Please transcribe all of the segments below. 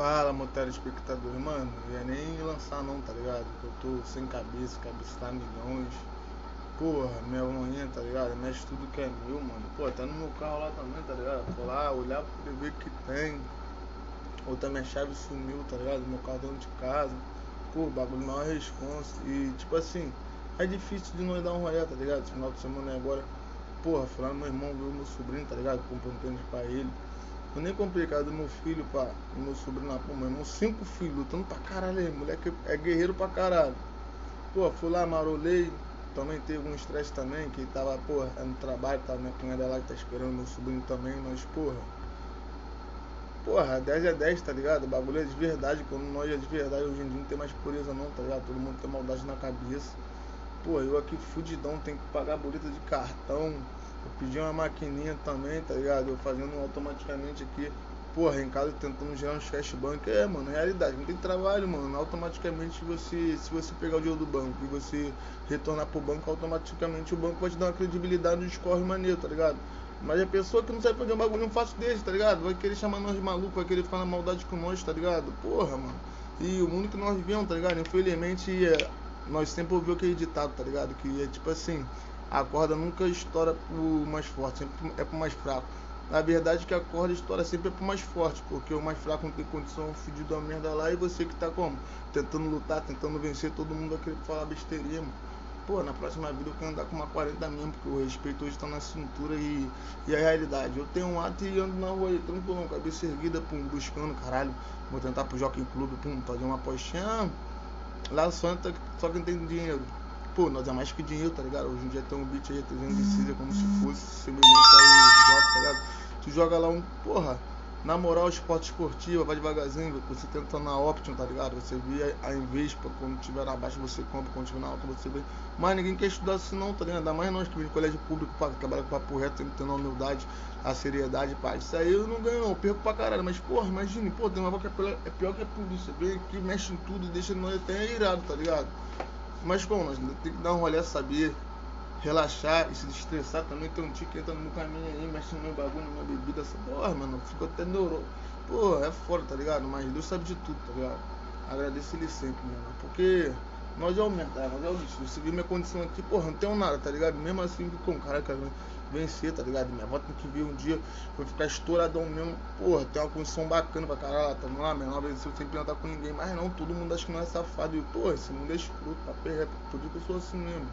Fala, meu telespectador, mano, não ia nem lançar não, tá ligado? Eu tô sem cabeça, cabeça tá milhões. Porra, minha manhã, tá ligado? Mexe tudo que é meu, mano. Pô, tá no meu carro lá também, tá ligado? Tô lá, olhar pra ver o que tem. Outra minha chave sumiu, tá ligado? Meu carro dentro de casa. Pô, bagulho maior responsa. E tipo assim, é difícil de nós dar um rolê, tá ligado? Esse final de semana agora. Porra, fui lá no meu irmão, viu meu sobrinho, tá ligado? Comprei um tênis pra ele. Foi nem complicado, meu filho, pá, meu sobrinho lá, pô, meu irmão, cinco filhos, lutando pra caralho aí, moleque é guerreiro pra caralho. Pô, fui lá, marolei, também teve um estresse também, que tava, porra, é no trabalho, tava minha cunhada lá que tá esperando meu sobrinho também, mas, porra. Porra, 10 é 10, tá ligado? O bagulho é de verdade, quando nós é de verdade, hoje em dia não tem mais pureza não, tá ligado? Todo mundo tem maldade na cabeça. Pô, eu aqui fudidão, tenho que pagar boleta de cartão, eu pedi uma maquininha também, tá ligado? Eu fazendo automaticamente aqui. Porra, em casa tentando gerar uns cashbank. É, mano, realidade. Não tem trabalho, mano. Automaticamente você, se você pegar o dinheiro do banco e você retornar pro banco, automaticamente o banco vai te dar uma credibilidade de escorre maneiro, tá ligado? Mas a pessoa que não sabe fazer um bagulho não fácil desse, tá ligado? Vai querer chamar nós de maluco, vai querer falar maldade com nós, tá ligado? Porra, mano. E o mundo que nós vivemos, tá ligado? Infelizmente, é, nós sempre ouvimos aquele ditado, tá ligado? Que é tipo assim, a corda nunca estoura pro mais forte, sempre é pro mais fraco. Na verdade que a corda estoura sempre é pro mais forte, porque o mais fraco não tem condição fudido a merda lá e você que tá como? Tentando lutar, tentando vencer, todo mundo vai querer falar besteirinha, mano. Pô, na próxima vida eu quero andar com uma 40 mesmo, porque o respeito hoje tá na cintura e, e a realidade. Eu tenho um ato e ando na rua aí, tranquilão, cabeça erguida, pum, buscando, caralho. Vou tentar pro Jockey Club, pum, fazer uma postinha. Lá só, só quem tem dinheiro pô, nós é mais que dinheiro, tá ligado? Hoje em dia tem um beat aí, 300 de Caesar, como se fosse semelhante ao jogo, tá ligado? Tu joga lá um, porra, na moral, esporte esportivo, vai devagarzinho, você tenta na Option, tá ligado? Você vê a Invespa, quando tiver na baixa você compra, quando tiver na alta você vê. Mas ninguém quer estudar assim não, tá ligado? Ainda mais nós que vem de colégio público para trabalhar com papo reto, tendo a humildade, a seriedade, pá. Isso aí eu não ganho não, eu perco pra caralho. Mas, porra, imagine, pô, tem uma voz que é, é pior que a polícia, vem aqui, mexe em tudo deixa nós até irado, tá ligado? Mas como nós temos que dar um rolê, saber relaxar e se estressar também. Tem um tio que entra no caminho aí, mexe no meu bagulho, na minha bebida, essa porra, mano, ficou até neurô. Pô, é foda, tá ligado? Mas Deus sabe de tudo, tá ligado? Agradeço ele sempre, mano. Porque nós é tá? nós é o lixo. Você viu minha condição aqui, porra, não tenho nada, tá ligado? Mesmo assim, com caraca, vencer, tá ligado? Minha avó tem que vir um dia, vai ficar estouradão mesmo. Porra, tem uma condição bacana pra caralho. Tamo lá, minha avó venceu sem plantar com ninguém. Mas não, todo mundo acha que não é safado. E, porra, esse mundo é escroto, papo é reto. Todo dia que eu sou assim mesmo.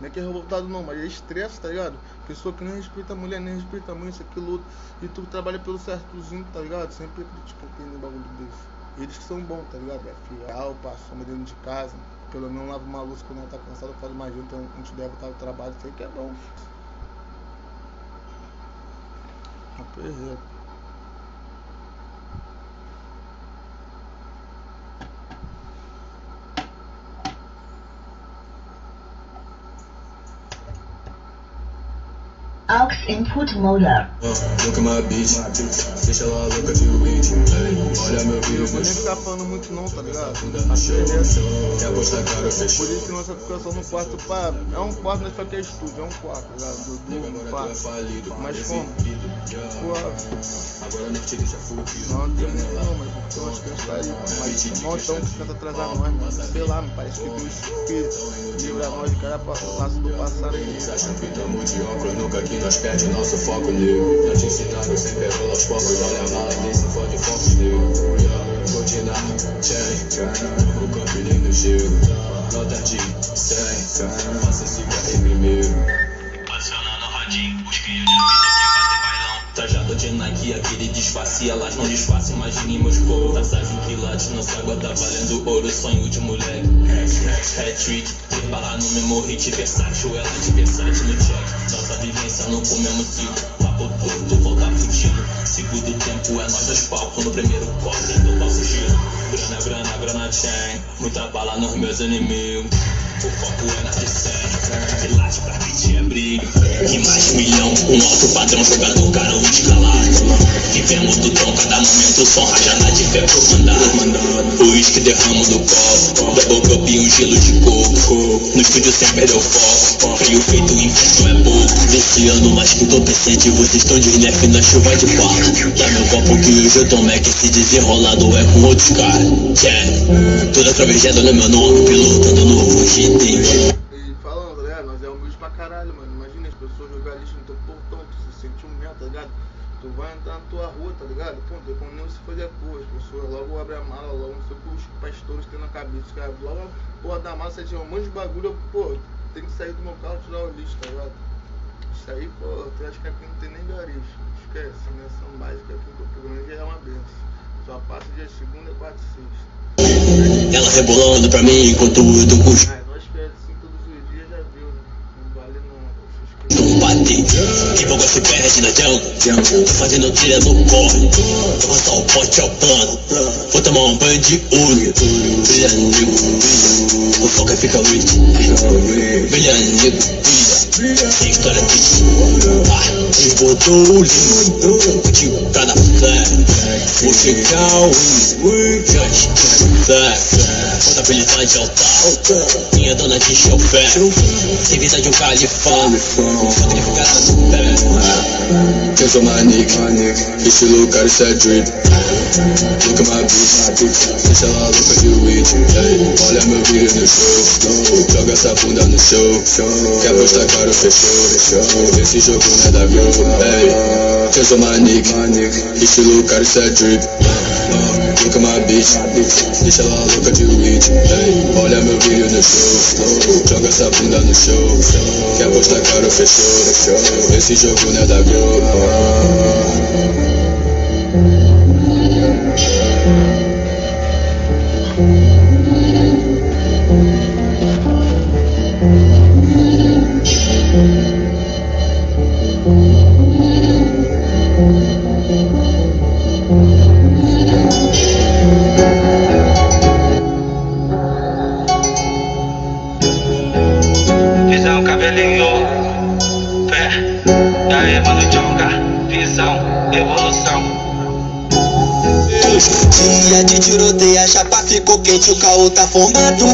Não é que é revoltado não, mas é estresse, tá ligado? Pessoa que nem respeita a mulher, nem respeita a mãe, isso, aquilo, outro. E tu trabalha pelo certozinho, tá ligado? Sempre quem tem bagulho desse. Eles que são bons, tá ligado? É fiel, passa dentro de casa. Pelo menos lava uma luz quando não tá cansado, faz mais junto, então a gente deve estar no trabalho, isso aí que é bom. Aperreiro. Aux Input Motor. Look at my bitch, deixa ela louca de weed. Olha meu Eu vou nem vídeo. ficar falando muito não, tá ligado? Apostar cara, Por isso que nossa ficação no quarto, pá, é um quarto, mas só que é estúdio, é um quarto, tá ligado? Dudu, pá. Mas como? Pô, não tem muito não, mas porque nós temos que aí. Mas um montão que tenta atrasar nós, mano. Sei lá, me parece que Deus que livra nós de cada passo do passarinho. Eles acham que tamo mediocre, nunca que nós perde nosso foco nele. Já te ensinaram sempre rola aos poucos, olha a mala desse fode foco dele. Rotina, chain, o campo lindo chego. Nota de 100, faça esse corre primeiro. Trajado de Nike, aquele disfarce, elas não disfarçam, imagine meus voos. Taças em quilates, nossa água tá valendo ouro, sonho de moleque. Hat-trick, bala no mesmo hit, versátil, ela de versátil no check. Nossa vivência no comemos ciclo, papo todo, volta fudido. Segundo tempo é nós dois palcos, no primeiro corte do nosso giro. Grana, grana, grana chain, muita bala nos meus inimigos. O foco é na de sangue, e late pra beat é. E mais um milhão, um alto padrão, jogador caro escalado. Vivemos do tom, cada momento, som rajada de fé pro. O uísque derramo do copo, double cup e um gelo de coco. No estúdio sem perder o foco, frio feito, inferno é pouco. Ano mais que entorpecente, vocês estão de nerf na chuva de pau. Dá meu copo que hoje eu tomei que se desenrolado é com outros caras. Yeah. Toda travejada no meu nome, pilotando novo GT. E falando, tá ligado? Nós é humilde pra as pessoas jogar lixo no teu portão, tu se sentir um merda, tá ligado? Tu vai entrar na tua rua, tá ligado? Não tem como nem você fazer a porra. As pessoas logo abrem a mala, logo não sei o que os pastores têm na cabeça. Os caras, logo a porra da você tinha um monte de bagulho, pô, tem que sair do meu carro e tirar o lixo, tá ligado? Isso aí, pô, eu acho que aqui não tem nem garis. Esquece, né? São básica aqui Campo Grande já é uma benção. Só passa dia segunda, quarta e sexta. Ela rebolando pra mim enquanto eu tô com os Ah, nós que é assim todos os dias já viu, né? Não vale não, poxa, bate. Que pouco se perde na jungle. Fazendo trilha no corre. Vou passar o pote ao pano. Vou tomar um banho de olho. Brilha, nego. O foco é fica rich. Brilha, nego. Triste. Ah, eles botou o lindo. Curtiu pra flag. Vou chegar o Judge, flag. Contabilidade alta. Minha dona de chofé. Sem vida de um califão. Fica no pé. Eu sou manique, estilo cara, isso é drip Look at my bitch, deixa ela louca de weed Olha meu vídeo no show, joga essa bunda no show Quer postar caro, fechou Esse jogo não é da Globo Ei, Eu sou manique, estilo cara, isso é drip Look at my bitch, deixa ela louca de weed Ei, Olha meu vídeo no show, joga essa bunda no show Quer postar caro, fechou Esse jogo não é da Globo o caô tá formado.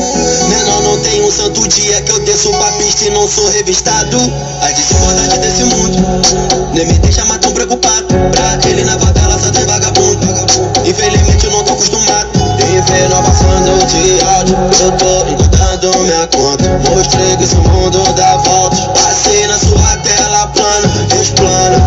Menor, não tem um santo dia que eu desço pra pista e não sou revistado. A desigualdade desse mundo nem me deixa mais tão preocupado. Pra aquele na favela só tem vagabundo. Infelizmente eu não tô acostumado. Em ver nova de áudio, eu tô encontrando minha conta. Mostrei que esse mundo dá voltas. Passei na sua tela plana, explana.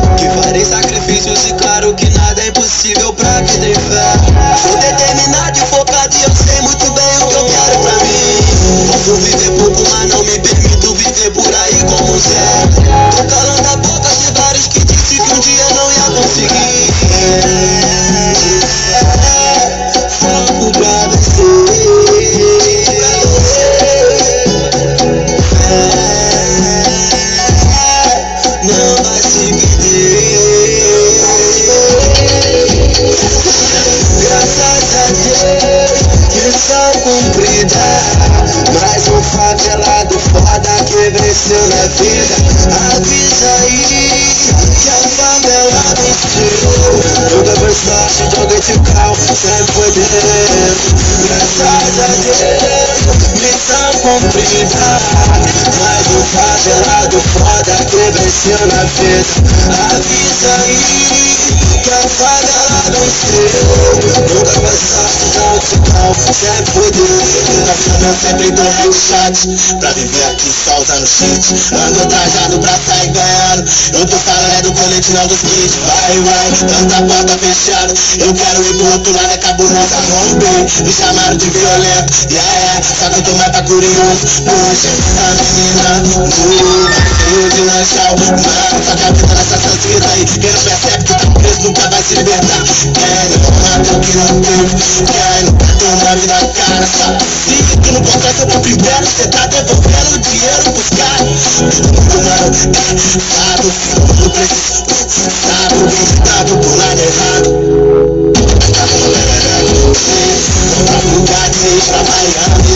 Missão cumprida. Mais um favelado foda que venceu na vida. Avisa aí que a favela venceu. Nunca foi sorte, joguei de calma, sempre foi Deus. Eu sempre tô no chat Pra viver aqui só usando shit. Ando trajado pra sair ganhando Eu tô falando é do colete, não dos kits Vai, vai, tanta porta fechada. Eu quero ir pro outro lado, é cabulosa Romper, me chamaram de violento Yeah, yeah, só que eu tô mais pra curioso. Puxa, a menina nua Cheio de lanchão Mano, só que a vida nessa santida aí Quem não percebe que tá preso nunca vai se libertar Quem não mata o que não teve Quem não toma a vida cara Sabe que não confessa pro primeiro Cê tá devolvendo o dinheiro pros caras Todo mundo, é Sabe, todo preciso Sabe, quem tá do lado errado Tá falando, Contra a Bugatti, pra Miami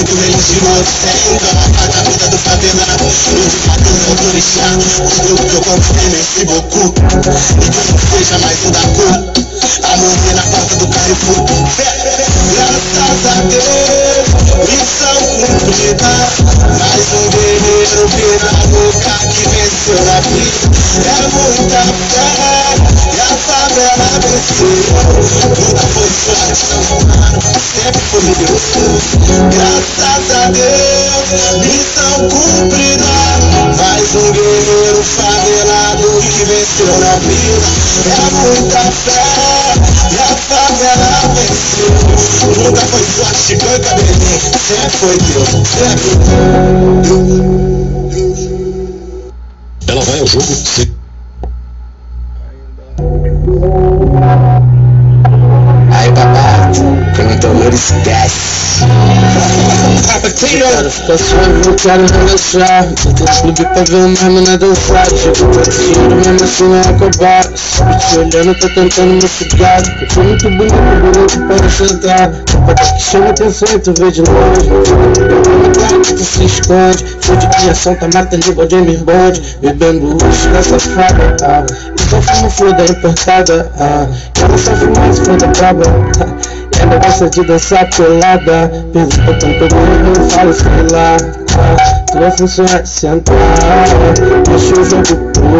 muito menos de uma obsessão Tá na camisa do favelado Os fatos são florestados O grupo que eu compro tem nesse bocu E que eu não seja mais um da cor A mãozinha na porta do Carrefour Graças a Deus Missão cumprida Mais um guerreiro pela boca que venceu na vida É muita fé e a favela venceu Nunca foi sorte, mano, sempre foi Deus Graças a Deus, missão cumprida Mais um guerreiro favelado que venceu na vida É muita fé e a favela venceu Nunca foi sorte, Chicão e cabelinho Sempre foi Deus, Ela vai ao jogo Aí papai, quem não tomou ficar suave, não quero relaxar Tô no clube pra ver uma mina dançar Chego pra dinheiro mesmo assim não acabar Sempre te olhando, tô tentando me sugar Eu tô muito bonito, bonito para sentar Pode que chama atenção e tu vê de longe tu se esconde Show de criação tá matando igual James Bond Bebendo luxo da safada ah. Eu só fumo flor da importada ah. Eu só fumo mais flor da braba. Ela gosta de dançar pelada Pergunta tanto bem, eu falo sei lá. Ah, Tua função é sentar Deixa o jogo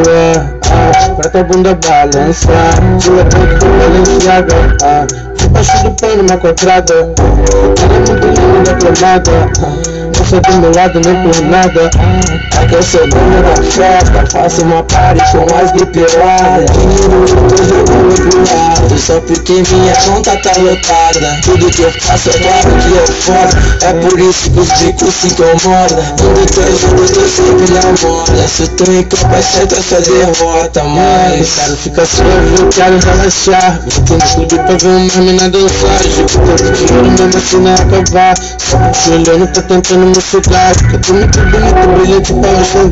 ah, Pra tua bunda balançar Pula tanto Balenciaga Debaixo do pano uma quadrada. Ela é muito linda, aclamada Não sou do meu lado nem por nada. Eu sou dono da festa Faço uma party com as bipeladas. Dinheiro eu outro lado Só porque minha conta tá lotada. Tudo que eu faço é claro que eu foda É por isso que os bicos se incomodam Tudo que eu jogo eu tô sempre na moda. Se eu tô em campo é certo essa derrota Mas quero ficar suave, eu quero relaxar. Vou no clube pra ver uma mina dançar. Jogo tanto dinheiro mesmo assim não acabar Só te olhando, tá tentando me sugar Eu tô muito bonito, brilhante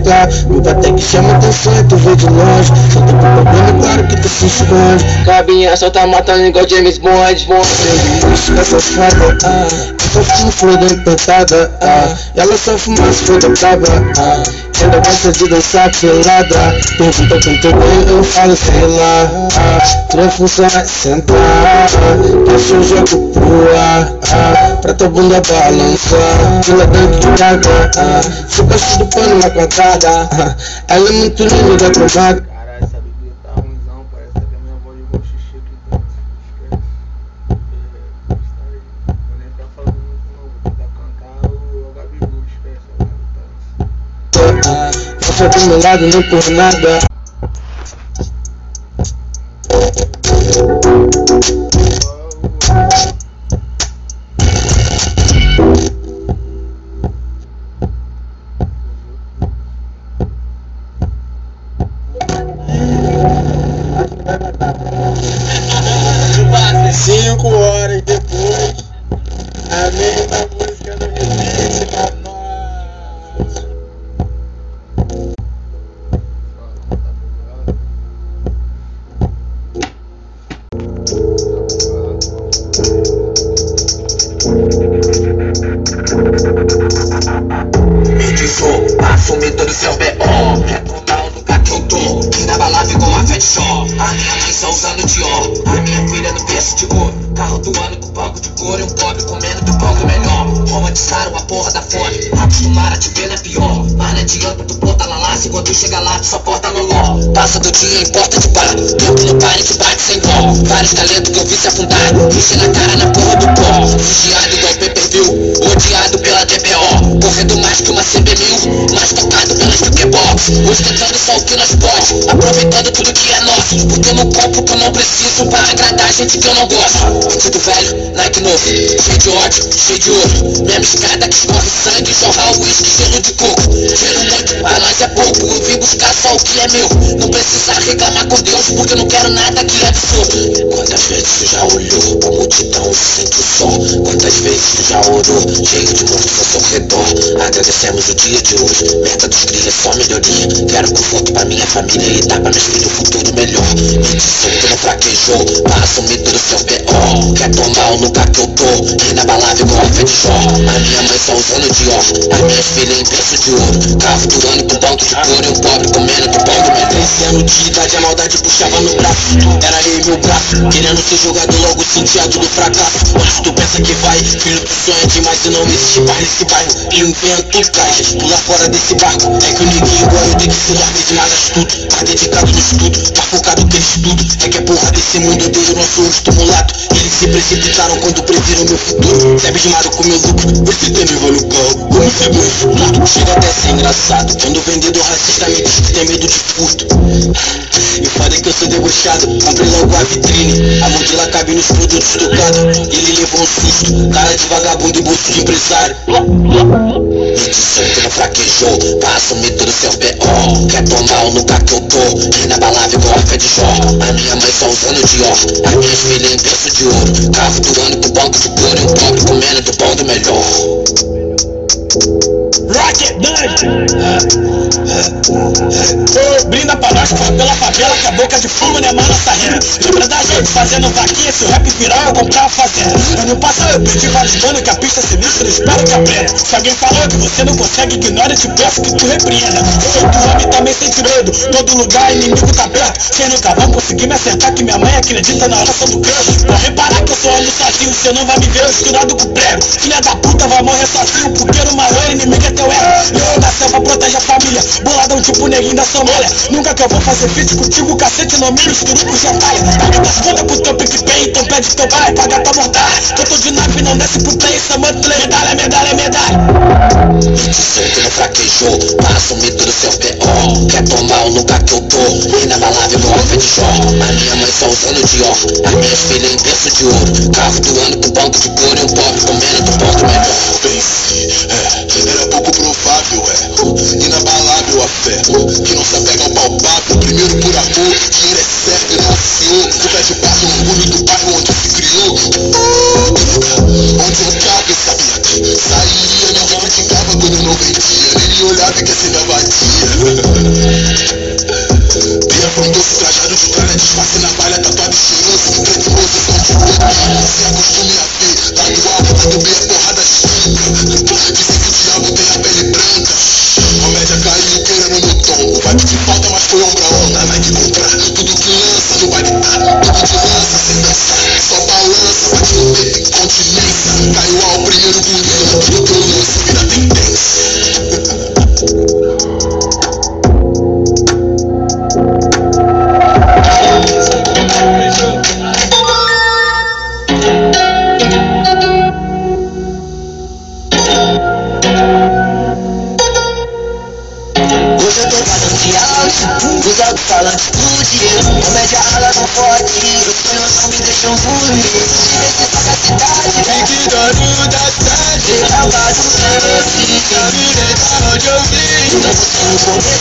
pra Me bater que chama atenção e tu vê de longe. Só tô com problema, claro que tu se esconde Cabinha só tá matando igual James Bond. Feliz com essa fada, ah. Eu só fumo flor da importada, ah. Ela só fuma as flor da braba, ah Ela gosta de dançar pelada Pergunta quanto bem, eu falo sei lá. Tua função é sentar Deixa o jogo pro ar Pra tua bunda balançar. Pula dentro de ah, Debaixo do pano uma quadrada. Ela é muito linda, acrobada Você do meu lado nem por nada Cinco do em porta de bar. Tempo no pare que bate sem dó. Vários talentos que eu vi se afundar. Vixe na cara na porra do pó. Vigiado igual pay per view. Odiado pela DBO. Correndo mais que uma CB1000. Mais tocado pelas jukebox. Ostentando só o que nós pode. Aproveitando tudo que é nosso. Porque no corpo que eu não preciso. Pra agradar gente que eu não gosto. Vestido velho, Nike novo. Cheio de ódio, cheio de ouro. Mesma escada que escorre sangue. Jorrar o uísque, gelo de coco. Gelo muito, pra nós é pouco. Eu vim buscar só o que é meu. Não precisa reclamar com Deus. Porque eu não quero nada que é absurdo. Quantas vezes tu já olhou pra multidão sente o? Quantas vezes tu já orou? Cheio de monstros ao seu redor. Agradecemos o dia de hoje. Meta dos cria só melhoria. Quero conforto pra minha família e meus filhos um futuro melhor. Melhor. Edição que não fraquejou, pra assumir todo seu B.O. Quer tomar o lugar que eu tô, inabalável igual a de Jó. A minha mãe só usando Dior, as minhas filhas em berço de ouro. Carro durando pro banco de couro e um pobre comendo do pão do menor. 13 anos de idade, a maldade puxava no braço. Era rei meu braço, querendo ser jogador, logo sentia do fracasso. Onde tu pensa que vai, filho, tu sonha demais e não existe paz nesse bairro. Invento cais, pula fora desse barco. É que o neguinho igual eu tem que vezes mais astuto. Tá dedicado no estudo, tá focado que estudo. É que a porra desse mundo odeia o nosso rosto mulato. Eles se precipitaram quando previram meu futuro. Deve de com meu lucro, você tem me no carro. Como chegou esse furto? Chega até ser engraçado. Quando o vendedor racista me diz que tem medo de furto. E é que eu sou debochado. Comprei logo a vitrine. A mochila cabe nos produtos trocados. Ele levou um susto. Cara de vagabundo e bolso de empresário. Edição que não fraquejou. Pra assumir todo seu B.O. Quer tomar o lugar que eu tô? Inabalável igual a fé de Jó. A minha mãe só usando Dior. As minhas filhas em berço de ouro. Carro durando pro banco de couro. E um pobre comendo do pão do melhor. Rocket Ô, brinda pra nós, corre pela favela que a boca de fumo não é mais nossa. Lembra da gente fazendo vaquinha, se o rap virar eu comprar a fazenda. Ano passado eu pedi validando que a pista é sinistra, eu espero que aprenda. Se alguém falou que você não consegue, ignora, te peço que tu repreenda. Eu sou do homem também sente medo, todo lugar inimigo tá perto. Vocês nunca vão conseguir me acertar que minha mãe acredita na oração do Cristo. Vou reparar que eu sou ando sozinho, você não vai me ver misturado com prego. Filha da puta vai morrer sozinho, porque no maior inimigo é teu ego. Leão da selva protege a família, boladão tipo neguinho da Somália. Nunca que eu vou fazer feat contigo, cacete, não me misturo com gentalha. Paga das contas pro teu PicPay, então pede teu pai, paga tua mortalha. Que eu tô de nave, não desce pro trem, isso é medalha, medalha, medalha. Edição que não fraquejou, pra assumir todo seu P.O. Quer tomar o lugar que eu tô, inabalável igual a fé de Jó. A minha mãe só usando Dior, as minhas filhas em berço de ouro. Carro doando pro banco de couro e um pobre comendo do ponto melhor. Pense, é, era pouco provável, é, inabalável a fé, que não se apega ao palpável, primeiro por amor, dinheiro é certo e não senhor, pé de no orgulho do bairro onde se criou, onde eu tava, sabia, saía, minha mãe criticava quando eu não vendia, me olhava e que assim me abatia. Bia frondoso, trajado de tralha, disfarce na palha, tatuado cheiroso, preto rosto, som de boca, se acostume a ver, tatuado, tatu bem a porrada estanca, dizem que o diabo tem a pele branca, comédia caiu querendo no tom, o vibe que falta, mas foi ombro a onda, vai que comprar, tudo que lança no baile tá, tudo de lança, sem dançar, só balança, bate no peito,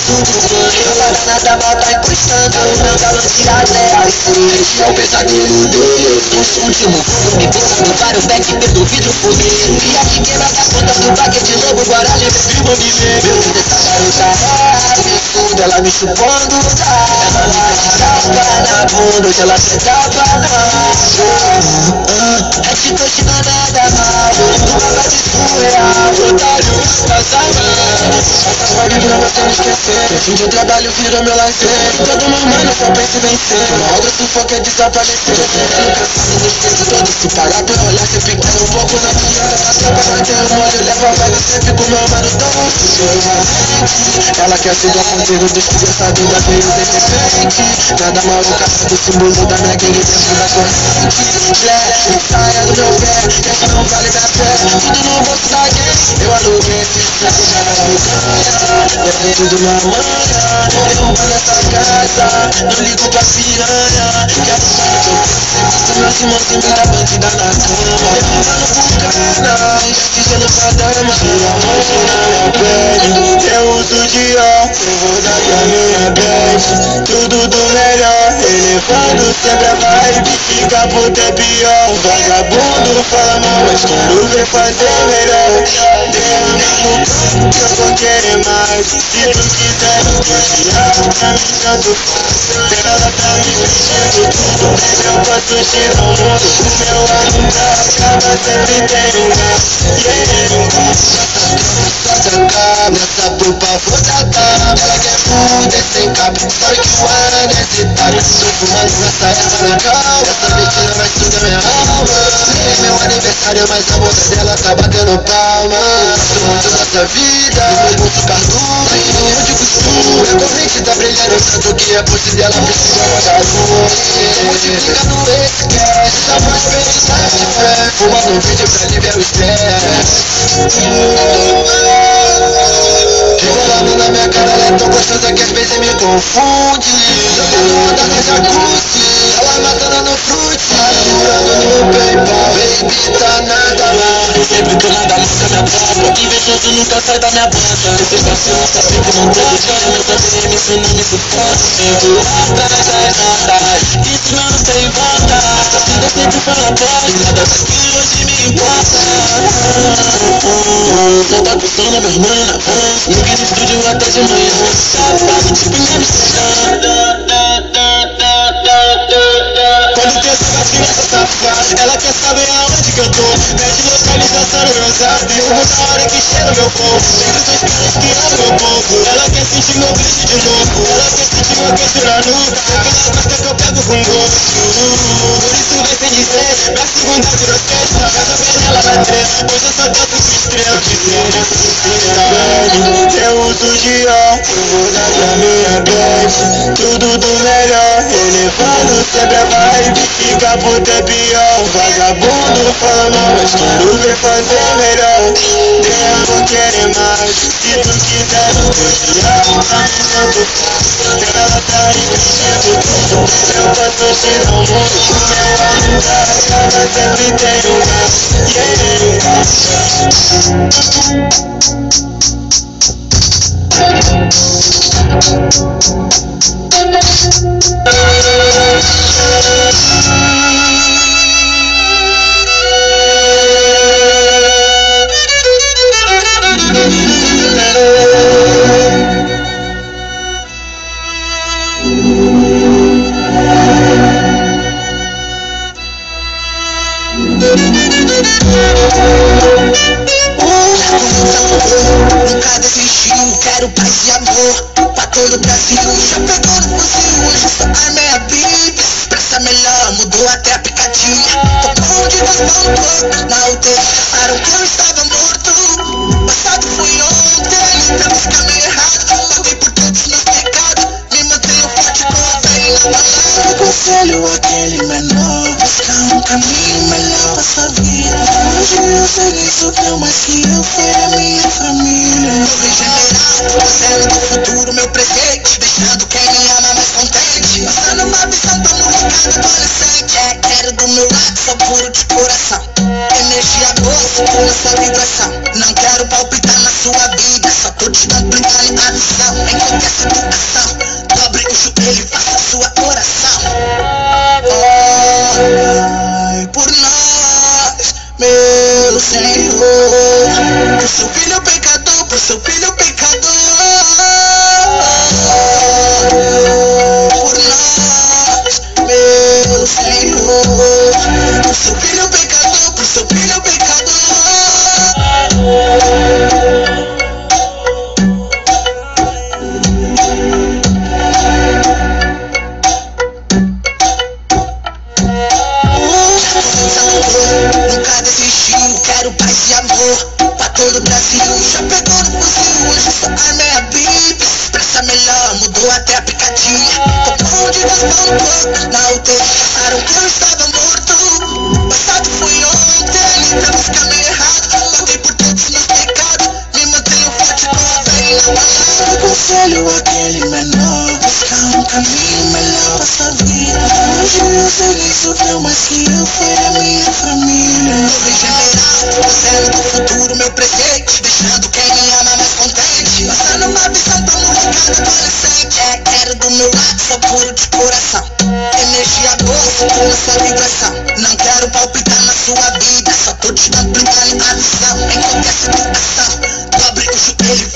no começo do sonho Parada da bota encostando, meu galão de até Esse é o pesadelo dele. Os últimos me pensando vários back pelo vidro fumeiro E aqui quebra da ponta do baguete de novo, Guarani Viva viver. Meu Deus, essa garota absurda, ela me chupando Ela me tapa na bunda, hoje ela tentava É de não é nada mal vai te surreal Otário, passava. Essa vibe pra você não esquecer Fim de trabalho virou meu lazer. Todo meu mano só pensa em vencer. Uma hora sufoca é desaparecer. Nunca sabe, não esqueço todo Se parar pra olhar, você fica um pouco na minha Até pra manter o molho, leva a vaga Sempre com meu mano tão Ela quer ser da ponteira dos criançados da veio de repente Nada do símbolo da minha gangue dentro da corrente Black, saia do meu pé, que não vale minha fé Tudo no bolso da gang, eu aluguei já não me ganha Depende do minha eu vou nessa casa Não ligo pra piranha, quero mais eu sempre meus esse mocinho da bandida na cama Demorando por canais, dizendo pra dama Tira a mão na minha pele Eu uso de ó, pra minha bad Tudo do melhor, elevando sempre a vibe Fica puta é pior, vagabundo fala mal Mas quero ver fazer melhor. Derrama no campo que eu vou querer mais Se tu quiser eu vou tirar pra mim tanto Ela tá me pedindo tudo, baby eu posso girar o mundo O meu ar nunca acaba, sempre tem um gás Yeah, nessa pupa vou tacar Quer fuder sem cabo Sabe que ar é necessário Tô fumando nessa na calma Essa mentira vai sugar minha alma é meu aniversário, mas a moça dela tá batendo palma Tudo nossa vida, no bolso cardume Onde costumo, a corrente tá brilhando Tanto que a pulse dela precisa apagar luz Multiplica no esquece, já prosperidade fé Fumando um vídeo pra aliviar o estresse Rebolando na minha cara, ela é tão gostosa que às vezes me confunde. Jogando onda no jacuzzi, ela matando no frute. Segurando no PayPal, baby tá nada lá Sempre que eu nada marca minha boca Invejoso nunca sai da minha boca Esses que troca Meus ADM isso não me suporta notas Isso não tem volta. A vida sempre fala bosta. Nada hoje me importa Não tá com sono, meu irmão Fiquei no estúdio até de manhã Chapado tipo em Quando Ela quer saber aonde que eu tô. Pede localização no meu zap Rumo da hora que chega meu povo Sempre dos caras que amam meu povo Ela quer sentir meu beijo de novo. Ela quer sentir meu queixo na nuca Aquela costa que eu pego com gosto. Por isso vai sem dizer Minha segunda virou sexta Casa ela na treta Hoje eu só danço com estrela. Que seja estrela Eu uso de ó Eu vou dar minha bad Tudo do melhor. Elevando sempre a vibe Fica puta é pior Vagabundo fala mal Mas quero ver fazer melhor. Dela não querer mais Se tu quiser eu vou tanto faz Ela tá repetindo tudo. Eu girar o mundo O meu ar nunca acaba Sempre tem um gás Nunca Nem sofreu mais que eu Foi a minha família Tô regenerado, trazendo do futuro meu presente Deixando quem me ama mais contente Passando uma visão pra molecada adolescente É, quero do meu lado, só puro de coração Energia boa, sinto nessa vibração Não quero palpitar na sua vida Só tô te dando a missão Em qualquer situação Deixando quem me ama mais contente. Passando uma visão tão única adolescente. É, quero do meu lado, sou puro de coração. Energia doce com essa vibração. Não quero palpitar na sua vida, só tô te ampliando a visão. Em qualquer situação, dobre o joelho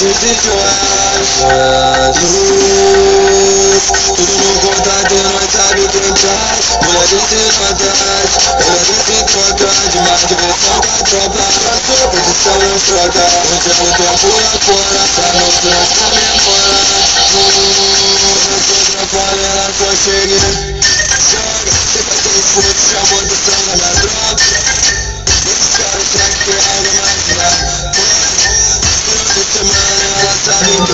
Luz Tudo no contato e nós sabe quem traz Mulheres notam Mulheres se trocam De mais diversão que a tropa Passou, posição não troca o tempo lá fora Pra mostrar essa memória Hum, eu sou trapalha, ela só chega Joga, ter esforço, chamou do sangue na minha Tá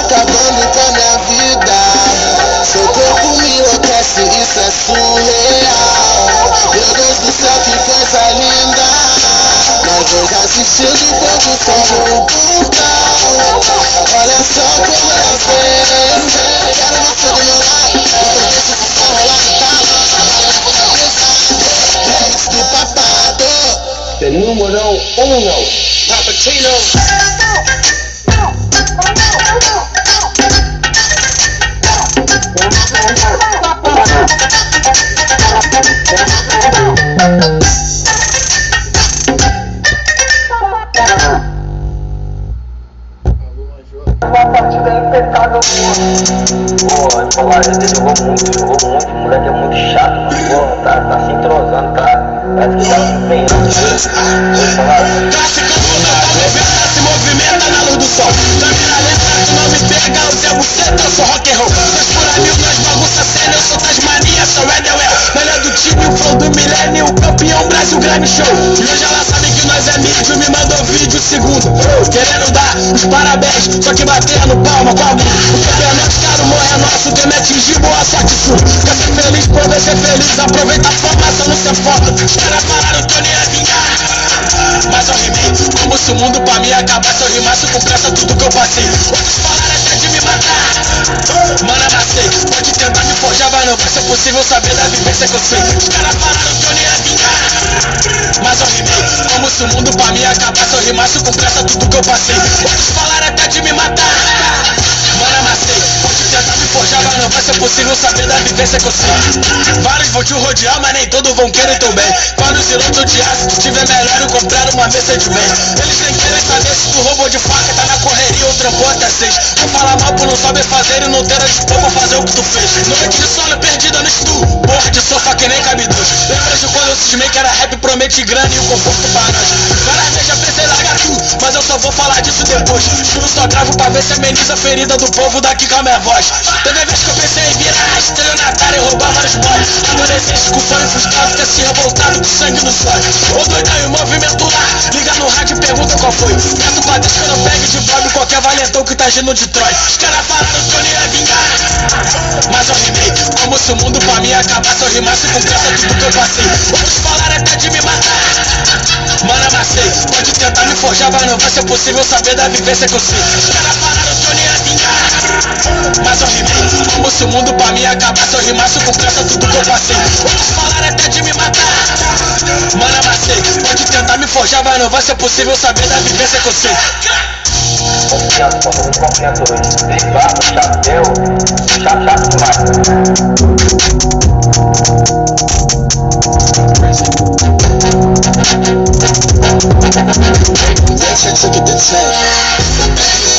acabando com a minha vida Seu corpo me enlouquece, isso é surreal Meu Deus do céu, que coisa linda Mas eu já assisti do produção portal Olha só como ela vem Quero você do meu lado Número uno. Papatino. Alô, Major. Uma partida impecável. Pô, falar, ele jogou muito, flow do milênio, campeão Brasil Grammy Show. E hoje ela sabe que nós é mídio, me mandou vídeo segundo. Querendo dar os parabéns, só que batendo palma com alguém. O campeonato caro morre nosso, quem me atingir, boa sorte sua. Quer ser feliz, poder ser feliz, aproveita a formação, não ser foda. Os caras pararam, nem a vingar. Mas eu rimei, se o mundo pra mim acabasse, eu rimasse com pressa tudo que eu passei. Outros falaram até de me matar. Mano, amassei, pode tentar me forjar, mas não vai ser possível saber da vivência que eu sei. Os caras pararam que eu nem ia vingar. Mas eu rimei, como se o mundo pra mim acabasse, eu rimasse com pressa tudo que eu passei. Outros falaram até de me matar. Mas não vai ser possível saber da vivência que eu sei. Vários vão te rodear, mas nem todos vão querer teu bem. Quando os pilotos odiar, se tiver melhor eu comprar uma Mercedes-Benz. Eles nem querem saber se tu roubou de faca, tá na correria ou trampou até seis. Vou falar mal por não saber fazer e não ter a pra fazer o que tu fez. Noite de sono perdida no estudo, porra de sofá que nem cabe dois. Lembra de quando eu cismei que era rap, promete grana e o conforto pra nós. Várias vezes já pensei largar tudo, mas eu só vou falar disso depois. Juro só gravo pra ver se ameniza a ferida do povo daqui com a minha voz. Teve vez que eu pensei em virar estelionatário e roubar vários boys. Adolescente com fome frustrado, quer se revoltado com sangue nos olhos. Ô doidão e o movimento lá, liga no rádio e pergunta qual foi. Peço pra Deus que eu não pegue de Bob qualquer valentão que tá agindo de Detroit. Os caras falaram que eu não ia vingar, mas eu rimei. Como se o mundo pra mim acabasse, eu rimasse com graça tudo que eu passei. Outros falaram até de me matar, mano, amassei. Pode tentar me forjar, mas não vai ser possível saber da vivência que eu sei. Os caras falaram mas eu rimei. Como se o mundo pra mim acabasse, eu rimasse com graça tudo que eu passei. Outros falaram até de me matar, mano, amassei. Pode tentar me forjar, mas não vai ser possível saber da vivência que eu sei. Confiança, confiança hoje. Tem barba, chapéu, chato, chato demais. Let's look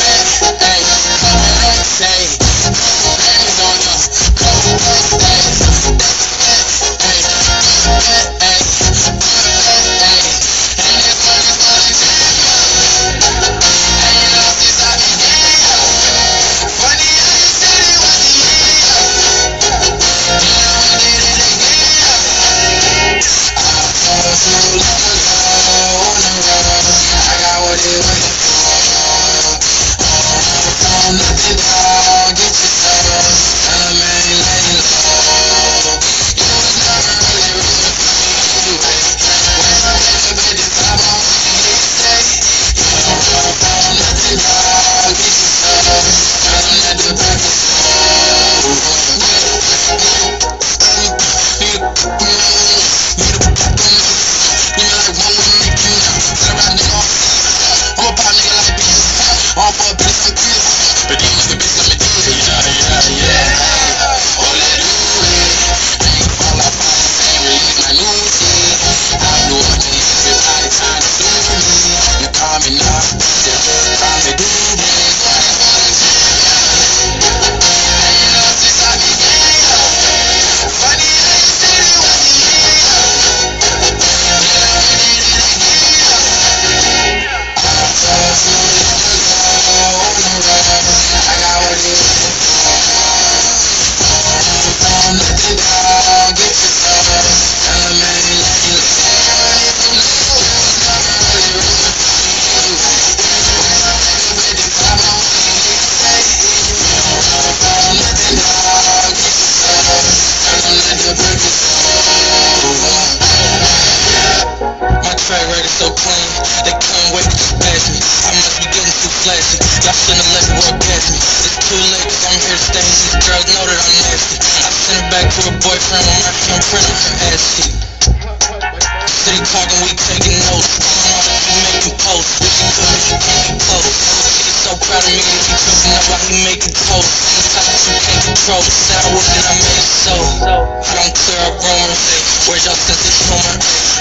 for a boyfriend when I come print ass heat. City talking, we taking notes. We making posts. We can come if you can't be close. So proud of me if he couldn't know I can make it. Sometimes you can't control the sour that I made so. I don't clear up rumors. Where y'all since it's rumor?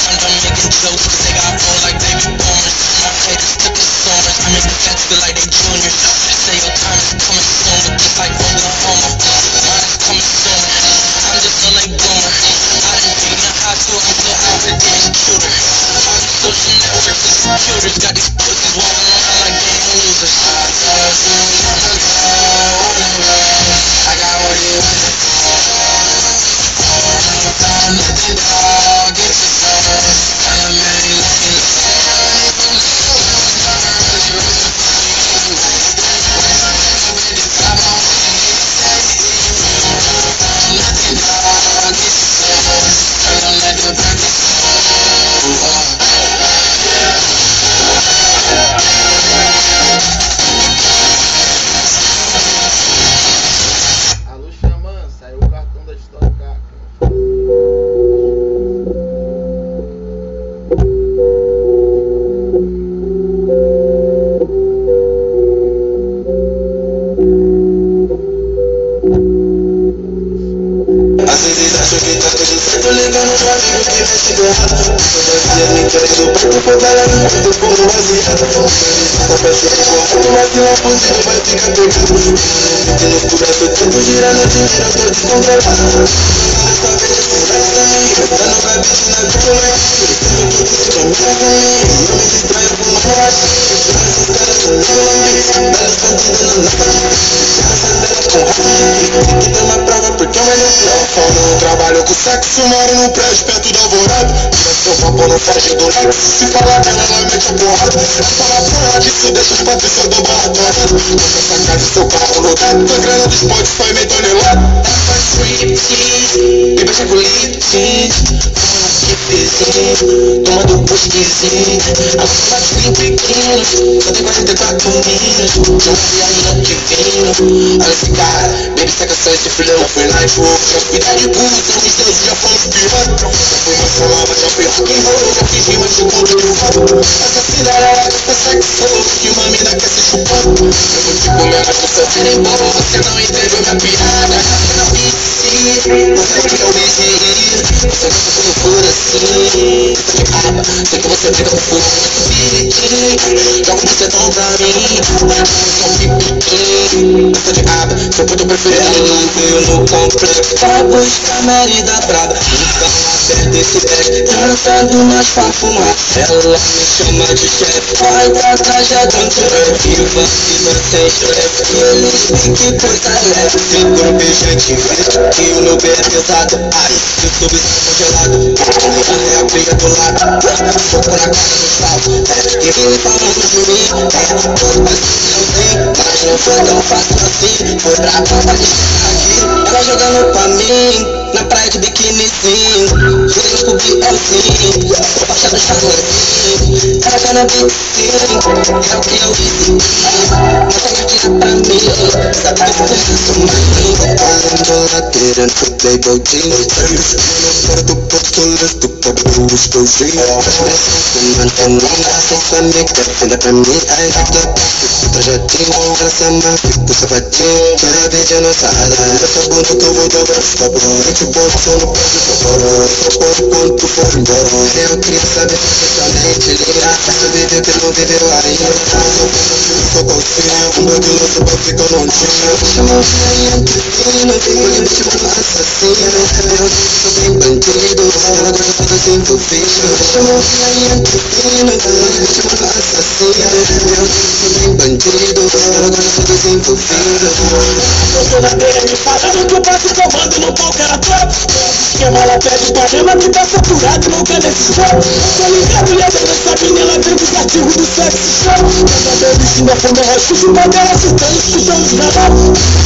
I'm done making jokes cause they got more like baby boomers. My haters took the stormers. I make the fans feel like they juniors. Say your time is coming soon, but just like Oklahoma. My children got this. Dinheiro, eu tô descontrolado Dessa vez eu conversei, dando bebê na cama Tudo que tu me vem, não me distraio com mais Raiva Que tem uma prova porque eu no plafone Trabalho com sexo, moro no prédio perto da alvorada Tira seu papo, não foge do lado Se falar dela, ela mete a porrada Essa porra disso deixa os patrícios do barra torrado Você sacar de seu carro lotado Tô grana do Spotify, meio tonelado Faz striptease, me beija com lip tint Kifezinho, tomando whiskyzinho Agora bate bem pequeno, só tem 44 milhas Não viaja que vinho Olha esse cara, baby saca só esse filhão Foi night walk, já fui dar de São os deuses, já fomos pior Já fui mais falava, já fui rock and roll Já fiz rimas de de fogo Essa Cinderela gosta sexo Que uma mina quer se chupar Eu vou te comer, mas tu só tirem bom Você não entendeu minha piada. Na PC, você que é o Easy Você gosta quando for assim Você de aba, sei que você briga com fogo Joga um bucetão pra mim. Só um pipiquim Você de aba, seu puto preferido. Ela veio no complexo Pra buscar marida braba. Então aperta esse deck Dançando mais pra fumar Ela me chama de chefe. Vai pra trajado Viva, viva sem estresse Eles têm que coisa leve Segura o beijante verde Que o meu pé é pesado Ai, eu sou congelado A reabria do lado Soco na cara do sal E vem falando de mim É, todo vacilãozinho Mas não foi tão fácil assim Foi pra copa de aqui Ela jogando pra mim Na praia de biquinizinho Juro pro Bielzinho Tô baixando os calorzinhos Ela na biquíni É o que eu disse Sabe que eu sou Playboy Jeans do posto todo gostosinho Se mantendo sem sua nega Fenda pra mim, ai já tô Projetinho, graça mais Fico sapatinho, quero pedir nossa rada Essa bunda que eu vou dobrar Tá bom, gente boa, só no pode sobrar Só pode quando tu for embora Eu queria saber se você também te liga Essa vida que não viveu ainda Mas eu penso sou golfinho Um bagulho só pra ficar não tinha Chama o rainha que fino Olha me chamando assassino Eu sou bem bandido Ela gosta toda se envolvida Chama o rainha que fino Olha me chamando assassino Eu sou bem bandido Ela gosta toda se envolvida Eu tô na beira me falando que eu passo comando no palco era top Esquema ela pede panema que tá saturado nunca nesse show Tô ligado e a dona Sabine ela vem dos artigos do sexo show Quando a baby na funda rocha chupando ela chutando, chutando os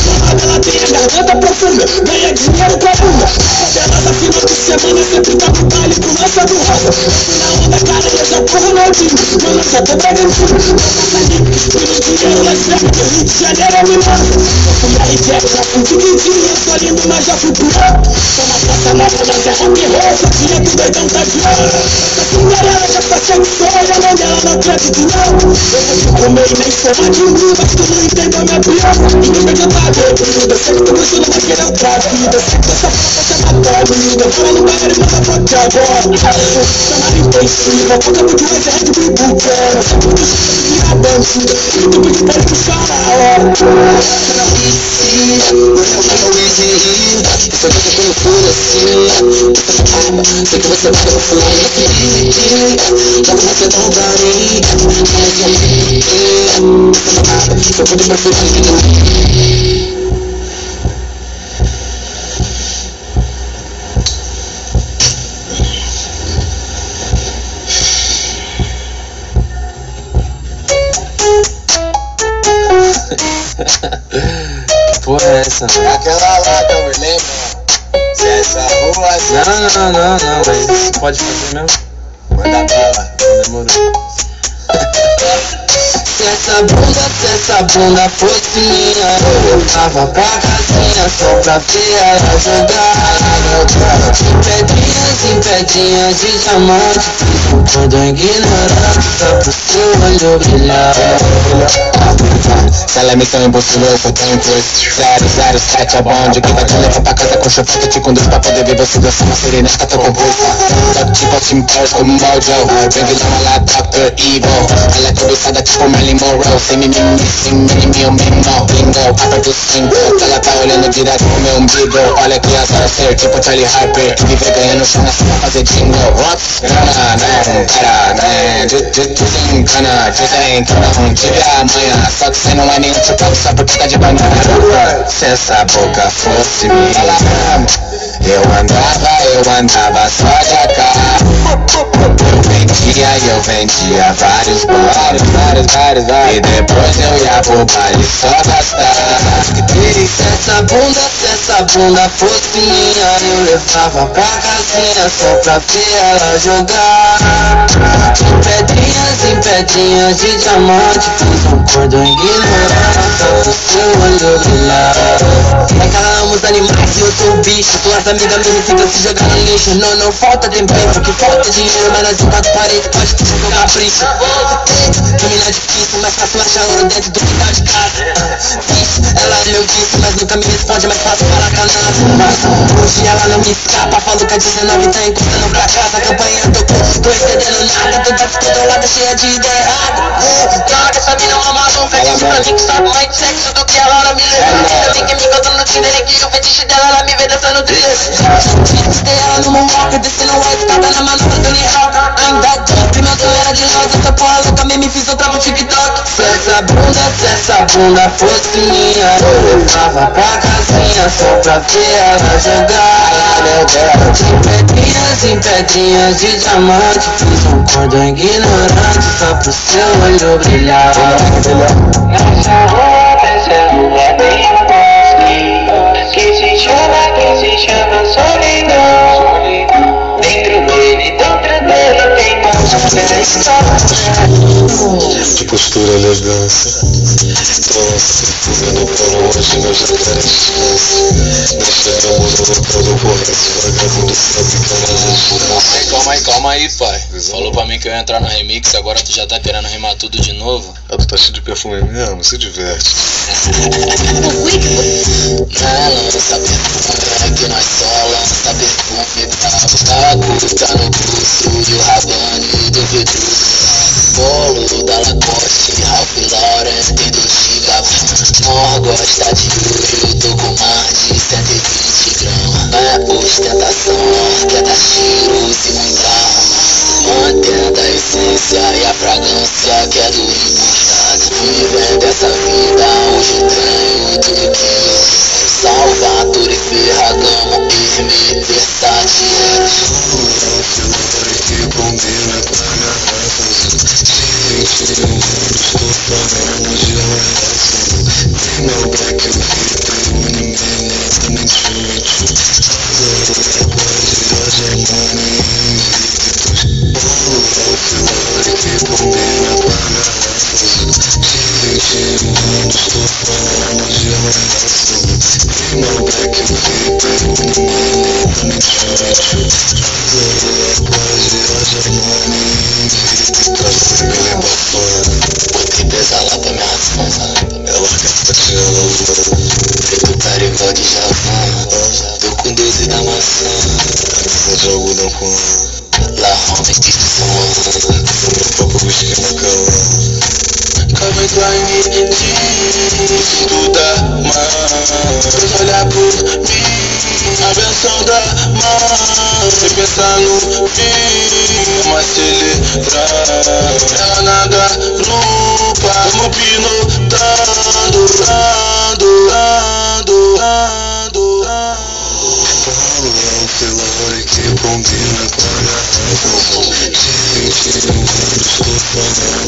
Chamada ela tem a garganta profunda, ganha dinheiro com a bunda Poderosa final de semana sempre tá pro baile com lança do rosa. Na onda cara eu já tô Ronaldinho, meu lança tô pegando tudo no dinheiro lá sempre do Rio de Janeiro me mando Eu fui a RJ, já fui dividinho, eu sou lindo mas já fui pior Tô na praça nova, mas é rock and roll, só tinha que o doidão tá de ouro Essa Cinderela já tá sexual, a mão dela não acredito não. Eu vou te comer e nem de mim, mas tu não entendeu minha pior Ninguém vai bebida, sei que tu gostou, não vai querer outra vida Sei que essa foto você matou, vida Fala no banheiro e manda pra cá agora Chamada intensiva, foca muito mais é Red Bull Bucana Só por isso que minha bandida E tu pediu pra ele buscar na hora você é o easy Isso aqui é quando for assim sei que você vai no fundo Joga você tão pra mim Que porra é essa? Aquela lá que eu me lembro Se essa rua assim Não, não, não, não, velho. Você pode fazer mesmo? Manda bala Demorou. Se essa bunda, se essa bunda fosse minha Eu voltava pra casinha só pra ver ela jogar. Pedrinhas, em pedrinhas de diamante. Todo ignorante, só pro seu olho brilhar. Ela é missão impossível, eu sou tão imposto 007 é bonde que vai te levar pra casa com chofete Te conduz pra poder ver você dançar uma serenata tô composta Só tipo assim, pose como mojo Vem vilão, ela é Dr. Evil. Ela é cobiçada tipo Marilyn Monroe Sem mimimi, sem mimimi, o mimo Bingo, aperta o cinto Ela tá olhando direto pro meu umbigo Olha que azar ser tipo Charlie Harper Viver ganhando chão na sua azedinho, rocks, grana, né, cara, né, de, de tudo engana, dizem que não tive amanhã, só que cê não é nem um tipo só porque tá de banana. Se essa boca fosse minha, eu andava, eu andava só de AK. Eu vendia, eu vendia vários vários, vários, E depois eu ia pro baile só gastar. Se essa bunda, se essa bunda fosse minha, eu levava pra casinha só pra ver ela jogar. Em pedrinhas, em pedrinhas de diamante, fiz um cordão ignorante pro seu olho brilhar. É que ela ama os animais e eu sou bicho. Tuas amigas me ficam se jogar no lixo. Não, não falta tempero, que falta dinheiro, mas em quatro paredes pode pedir com capricho. Domina difícil, mas fácil achar ouro dentro do quintal de casa. Isso, ela é meu vício, mas nunca me responde, mas faço falar canasa. Hoje ela não me escapa, falo que a 19 tá encostando pra casa. A campanha tocou, tô entendendo nada, tô descontrolada, cheia de ideia errada. Droga, essa mina é uma maluca, disse pra mim que sabe mais de sexo do que ela, ela me levou. Bem que me encontrou no Tinder e que o fetiche dela, ela me vê dançando trilha. Tem ela no Moonwalker, descendo a escada na manobra do Nihal. Ainda meu sonho era de rosa, essa porra louca mesmo me fiz outra no TikTok. Se essa bunda, se essa bunda fosse minha, eu levava pra casinha só pra ver ela jogar. Em pedrinhas, em pedrinhas de diamante, fiz um cordão ignorante só pro seu olho brilhar. Nessa rua, nessa rua tem um bosque que se chama, que se chama solidão. Que postura, elegância. Trança, hoje meus no sabe que calma aí, calma aí, pai. Falou pra mim que eu ia entrar na remix, agora tu já tá querendo rimar tudo de novo? Ah, tu tá cheio de perfume mesmo, se diverte. Não lança perfume, que nós só lança perfume pra Paco tá no pulso e o Rabani do Vedruso. Polo da Lacoste, Ralph Lauren tem 2 giga. Mor gosta de eu tô com mais de 120 gramas. É ostentação, quer dar cheiros e arma. Mantendo a essência e a fragrância que é do importado. Vivendo essa vida, hoje tenho tudo que eu na garupa Como pinotando Ando, ando, é um filore que combina com a Gente, eu estou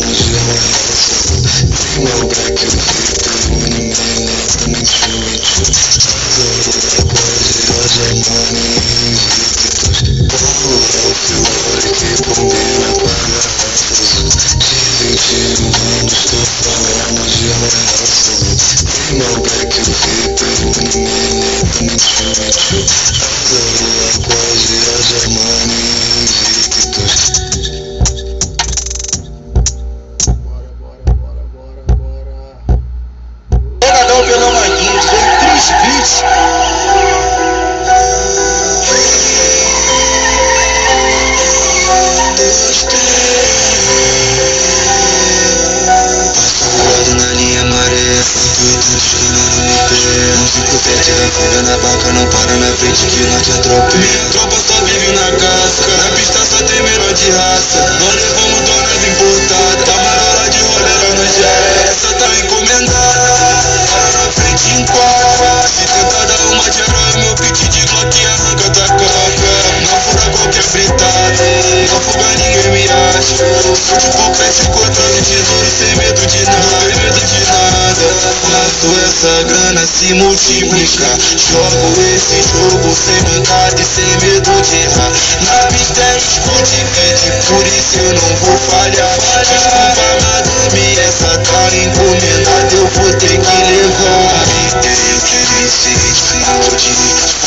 I can feel it burning, burning, burning, burning, burning, burning, burning, burning, burning, Jogo esse jogo sem mancada e sem medo de errar. Na pista é esconde vídeo, por isso eu não vou falhar. Desculpa, madame, essa tá encomendada, eu vou ter que levar.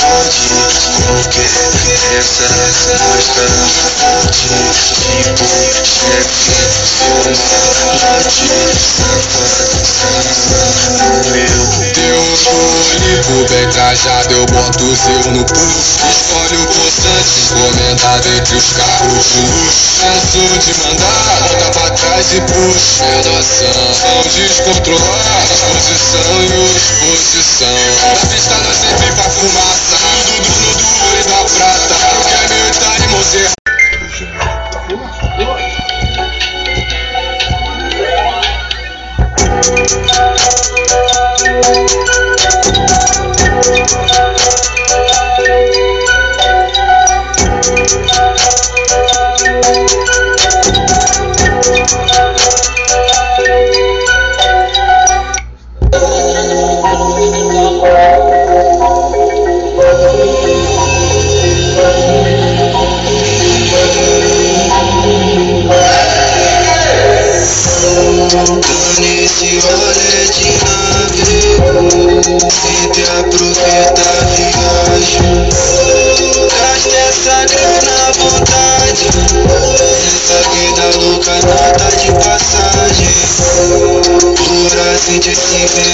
Pode, pode, qualquer essa mostra forte, tipo chefe, soma, lote, safado, meu único, bem trajado, eu boto o seu no pulso. O constante, encomendado entre os carros de luxo. Canso de mandar, volta pra trás e puxa. É noção descontrolada, exposição e exposição. Na pista nós sempre pra fumaça, do dono do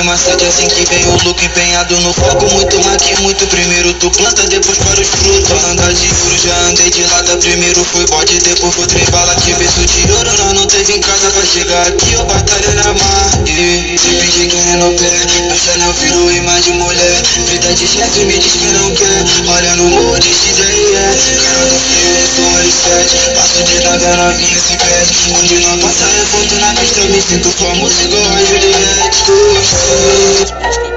mais sede Assim que vem o look empenhado no foco. Muito mais que muito, primeiro. Tu planta, depois para os frutos. Andar de ouro, já andei de lata. Primeiro foi bode, depois foi trem bala. Que berço de ouro, nós não teve em casa Pra chegar aqui, eu batalha na mar E sempre cheguei no pé. Meu Chanel virou imagem mulher. Vida de chefe, me diz que não quer. Olha no mood, XDR Cara do filme, sou R7 Passo de nave, a novinha se perde. Onde não passa é foto na pista. Me sinto famoso igual a Juliette Esse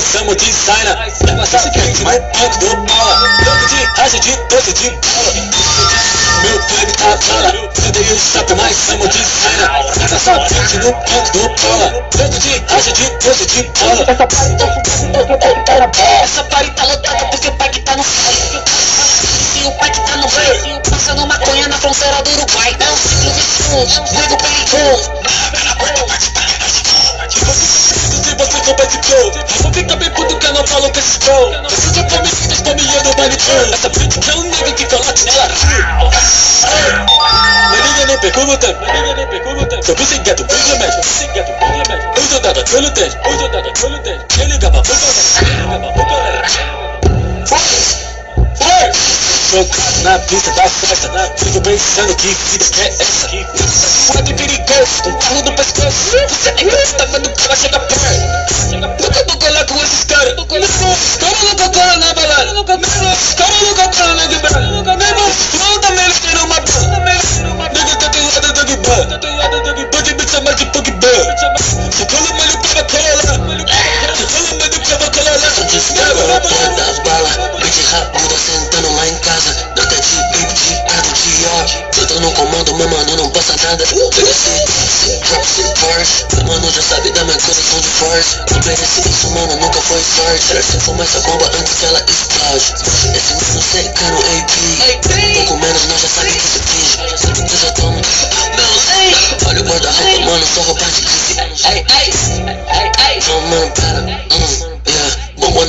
o shopping, mas amo designer Leva essa quente no banco do bola Tanto de age de doce de bola meu plug tá bala Eu dei o shopping, mas amo designer Leva essa quente no banco do bola Tanto de age de doce de bola Essa party tá fudendo porque o pai tá na bola Essa party tá lotada porque o pai que tá no fire E o pai que tá no rei Passando maconha na fronteira do Uruguai É um ciclo vicioso, nego perigoso se você pro Eu vou ficar bem puto que eu não falo com esse Precisa pra mim, filhos, pra mim eu não manipulo Essa bitch é um nigga que coloca nela Maninha maninha não pergunta Seu bicho gueto, brilho médio, Uso da gato no dente, no Ele liga pra boca, ele liga pra boca Foi! Jogado na pista da festa Fico pensando que vida é essa Fura de perigoso, um carro no pescoço Você nem tá vendo que ela chega perto Nunca vou colar com esses caras Cara nunca cola na balada Cara nunca cola na quebrada Mesmo flow também eles tiram uma banda Nigga tatuado Dog Bun Pode me chamar de Pogba nada. Meu mano já sabe da minha condição de force. Não mereci isso mano, nunca foi sorte. Será que fumar essa bomba antes que ela explode Esse é mano secando AP Um pouco menos, nós já sabe que se finge Eu já tomo Olha o guarda-roupa mano, só roupa de crise Então mano, para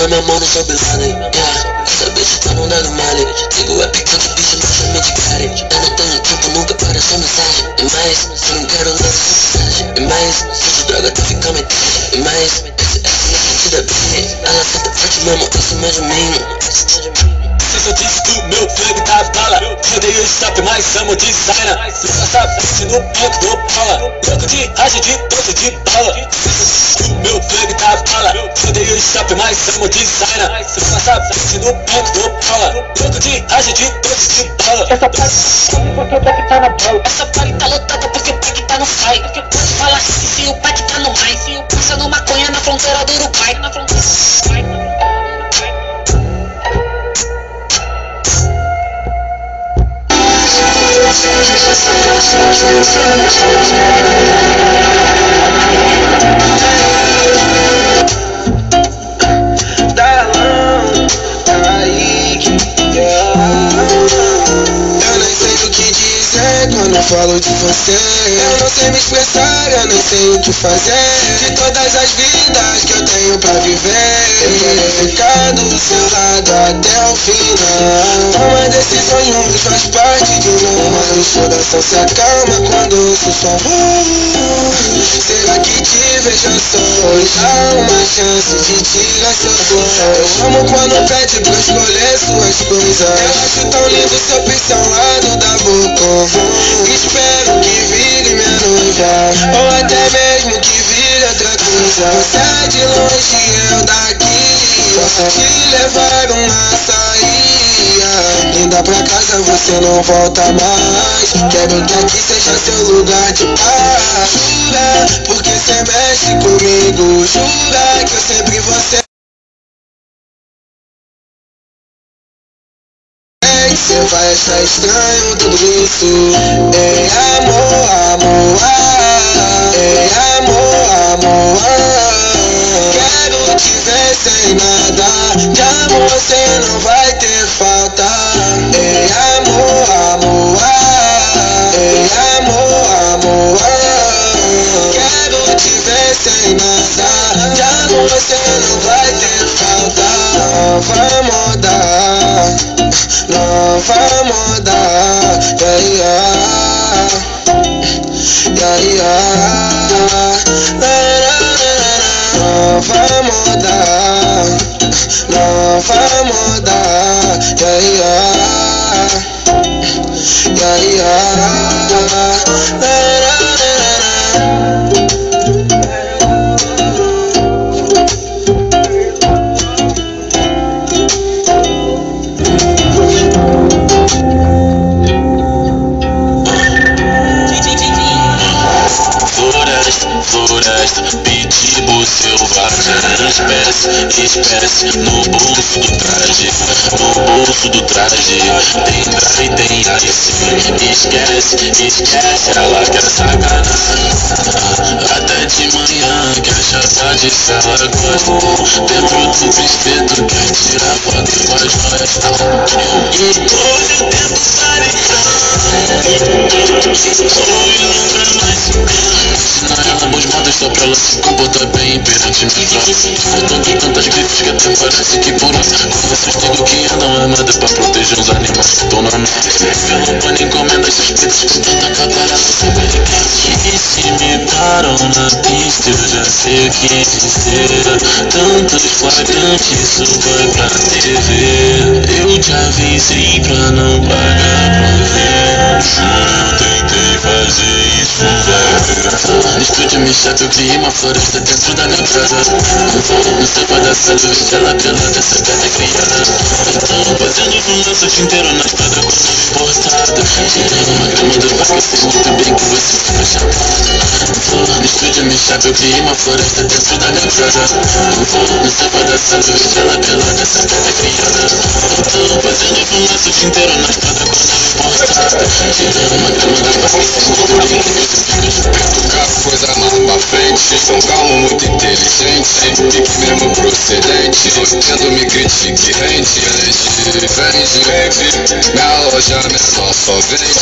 toma Meu sou Bin Laden, yeah Essa bitch tá no dado male Digo é picante, bicho, não chame de cara Eu não tenho tempo, nunca para sua mensagem E mais, se não quero ler essa mensagem E mais, se de droga tá ficando metade E mais, esse S te dá bem Ela senta forte mesmo, isso mais de mim Disse que o meu flag tá bala Rodei o stop, mas amo designer Passa frente no banco do bola Louco de rage de doce de bala que o meu flag tá bala Rodei o stop, mas amo designer Passa frente no banco do bola Louco de rage de doce de bala Essa parte porque o pack tá na bola. Essa tá lotada porque o pack tá no fly. Porque falar se o pack tá no mais. Se o passando maconha na fronteira do Uruguai. Na fronteira do Uruguai. Dalão, eu falo de você Eu não sei me expressar, eu nem sei o que fazer. De todas as vidas que eu tenho pra viver. Eu quero ficar do seu lado até o final. Tomar decisões ruins faz parte de um Mas o coração se acalma quando ouço o som Será que te vejo? Sós? Há uma chance de tirar seu flor Eu amo quando pede pra escolher suas coisas. Eu acho tão lindo seu piercing ao lado da boca Espero que vire minha noiva Ou até mesmo que vire outra coisa. Você é de longe eu daqui. Posso te levar uma saída Linda pra casa você não volta mais. Quero que aqui seja seu lugar de paz. Jura, porque cê mexe comigo. Jura que eu sempre vou ser Vai achar estranho tudo isso. Ei amor, amor, ah, Ei amor, amor, ah. Quero te ver sem nada. De amor cê não vai ter falta. Ei amor, amor, ah, Ei amor, amor, ah. Quero te ver sem nada. De amor cê não vai ter falta. Nova moda Nova moda Yeah, yeah. Yeah, yeah. La, la, la, la. Nova moda Nova moda Yeah, yeah. Yeah, yeah Espécie, no bolso do traje. No bolso do traje Tem dry, tem ice Esquece, esquece, ela quer sacanagem. Até de manhã quer chapar de ela gosta Dentro do espeto quer tirar foto com as joias E todo o tempo Ensinamos modas só pra ela se comportar bem perante minha tropa Faltam tantas grifes que parece que por hora Conversas digo que andam armadas pra proteger os animais que estão na nossa Pelo pano encomendas suspeitas com tanta catarata Saber que se me param na pista eu já sei o que dizer. Tantos flagrantes isso vai pra TV Eu te avisei pra não pagar pra ver. Juro eu tentei fazer isso velho. No estúdio me chato eu criei uma floresta dentro da minha casa. No sofá da sala eu vi ela pelada, essa casa é criada fazendo laço o dia inteiro na estrada com a nave portada Tirando uma grama do parque, eu sei muito bem que você fica chapado No estúdio me chato eu criei uma floresta dentro da minha casa No sofá da sala eu vi ela pelada, essa casa é criada Então fazendo um laço o dia inteiro na estrada com a nave portada Tirando uma grama do parque, eu sei muito bem que você fica chapado Coisa nova, frente Sou calmo muito inteligente Pique mesmo procedente Tendo me critique rente Vende, vende Minha loja menor só vende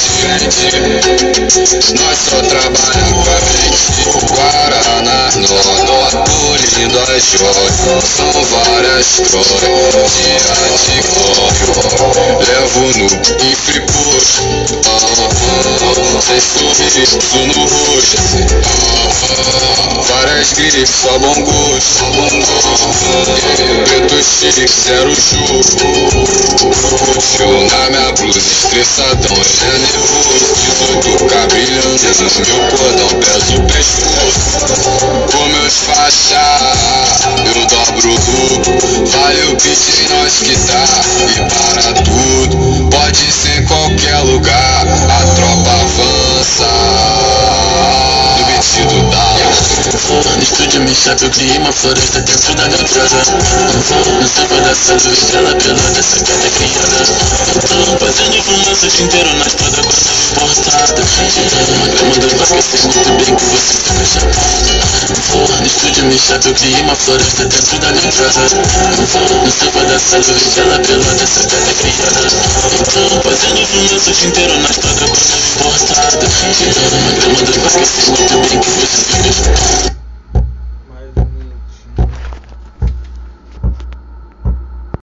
Nós só trabalhamos com a mente Guaraná, nó, polindo as joias São várias glórias Dia de glória Levo no infre push Sem sorriso no rosto Várias grifes, só bom gosto Preto chique, zero juro Fio na minha blusa, estressadão Ele é nervoso, 18 brilhando No meu cordão, peso pescoço Com meus faixas Eu dobro o duplo Valeu, bitch, nós que dá E para tudo. Pode ser em qualquer lugar A tropa avança No vestido da Me eu criei uma floresta dentro da gaviota No samba dessa luz, ela pelada, é criada fumaça o dia inteiro na espada a importada Uma grama do parque, sei muito bem que você fica chapada No estúdio me criei uma floresta dentro da gaviota No samba dessa luz, ela pelada, é criada Fazendo fumaça o dia inteiro na espada a importada Uma grama do parque, sei muito bem que você fica chapada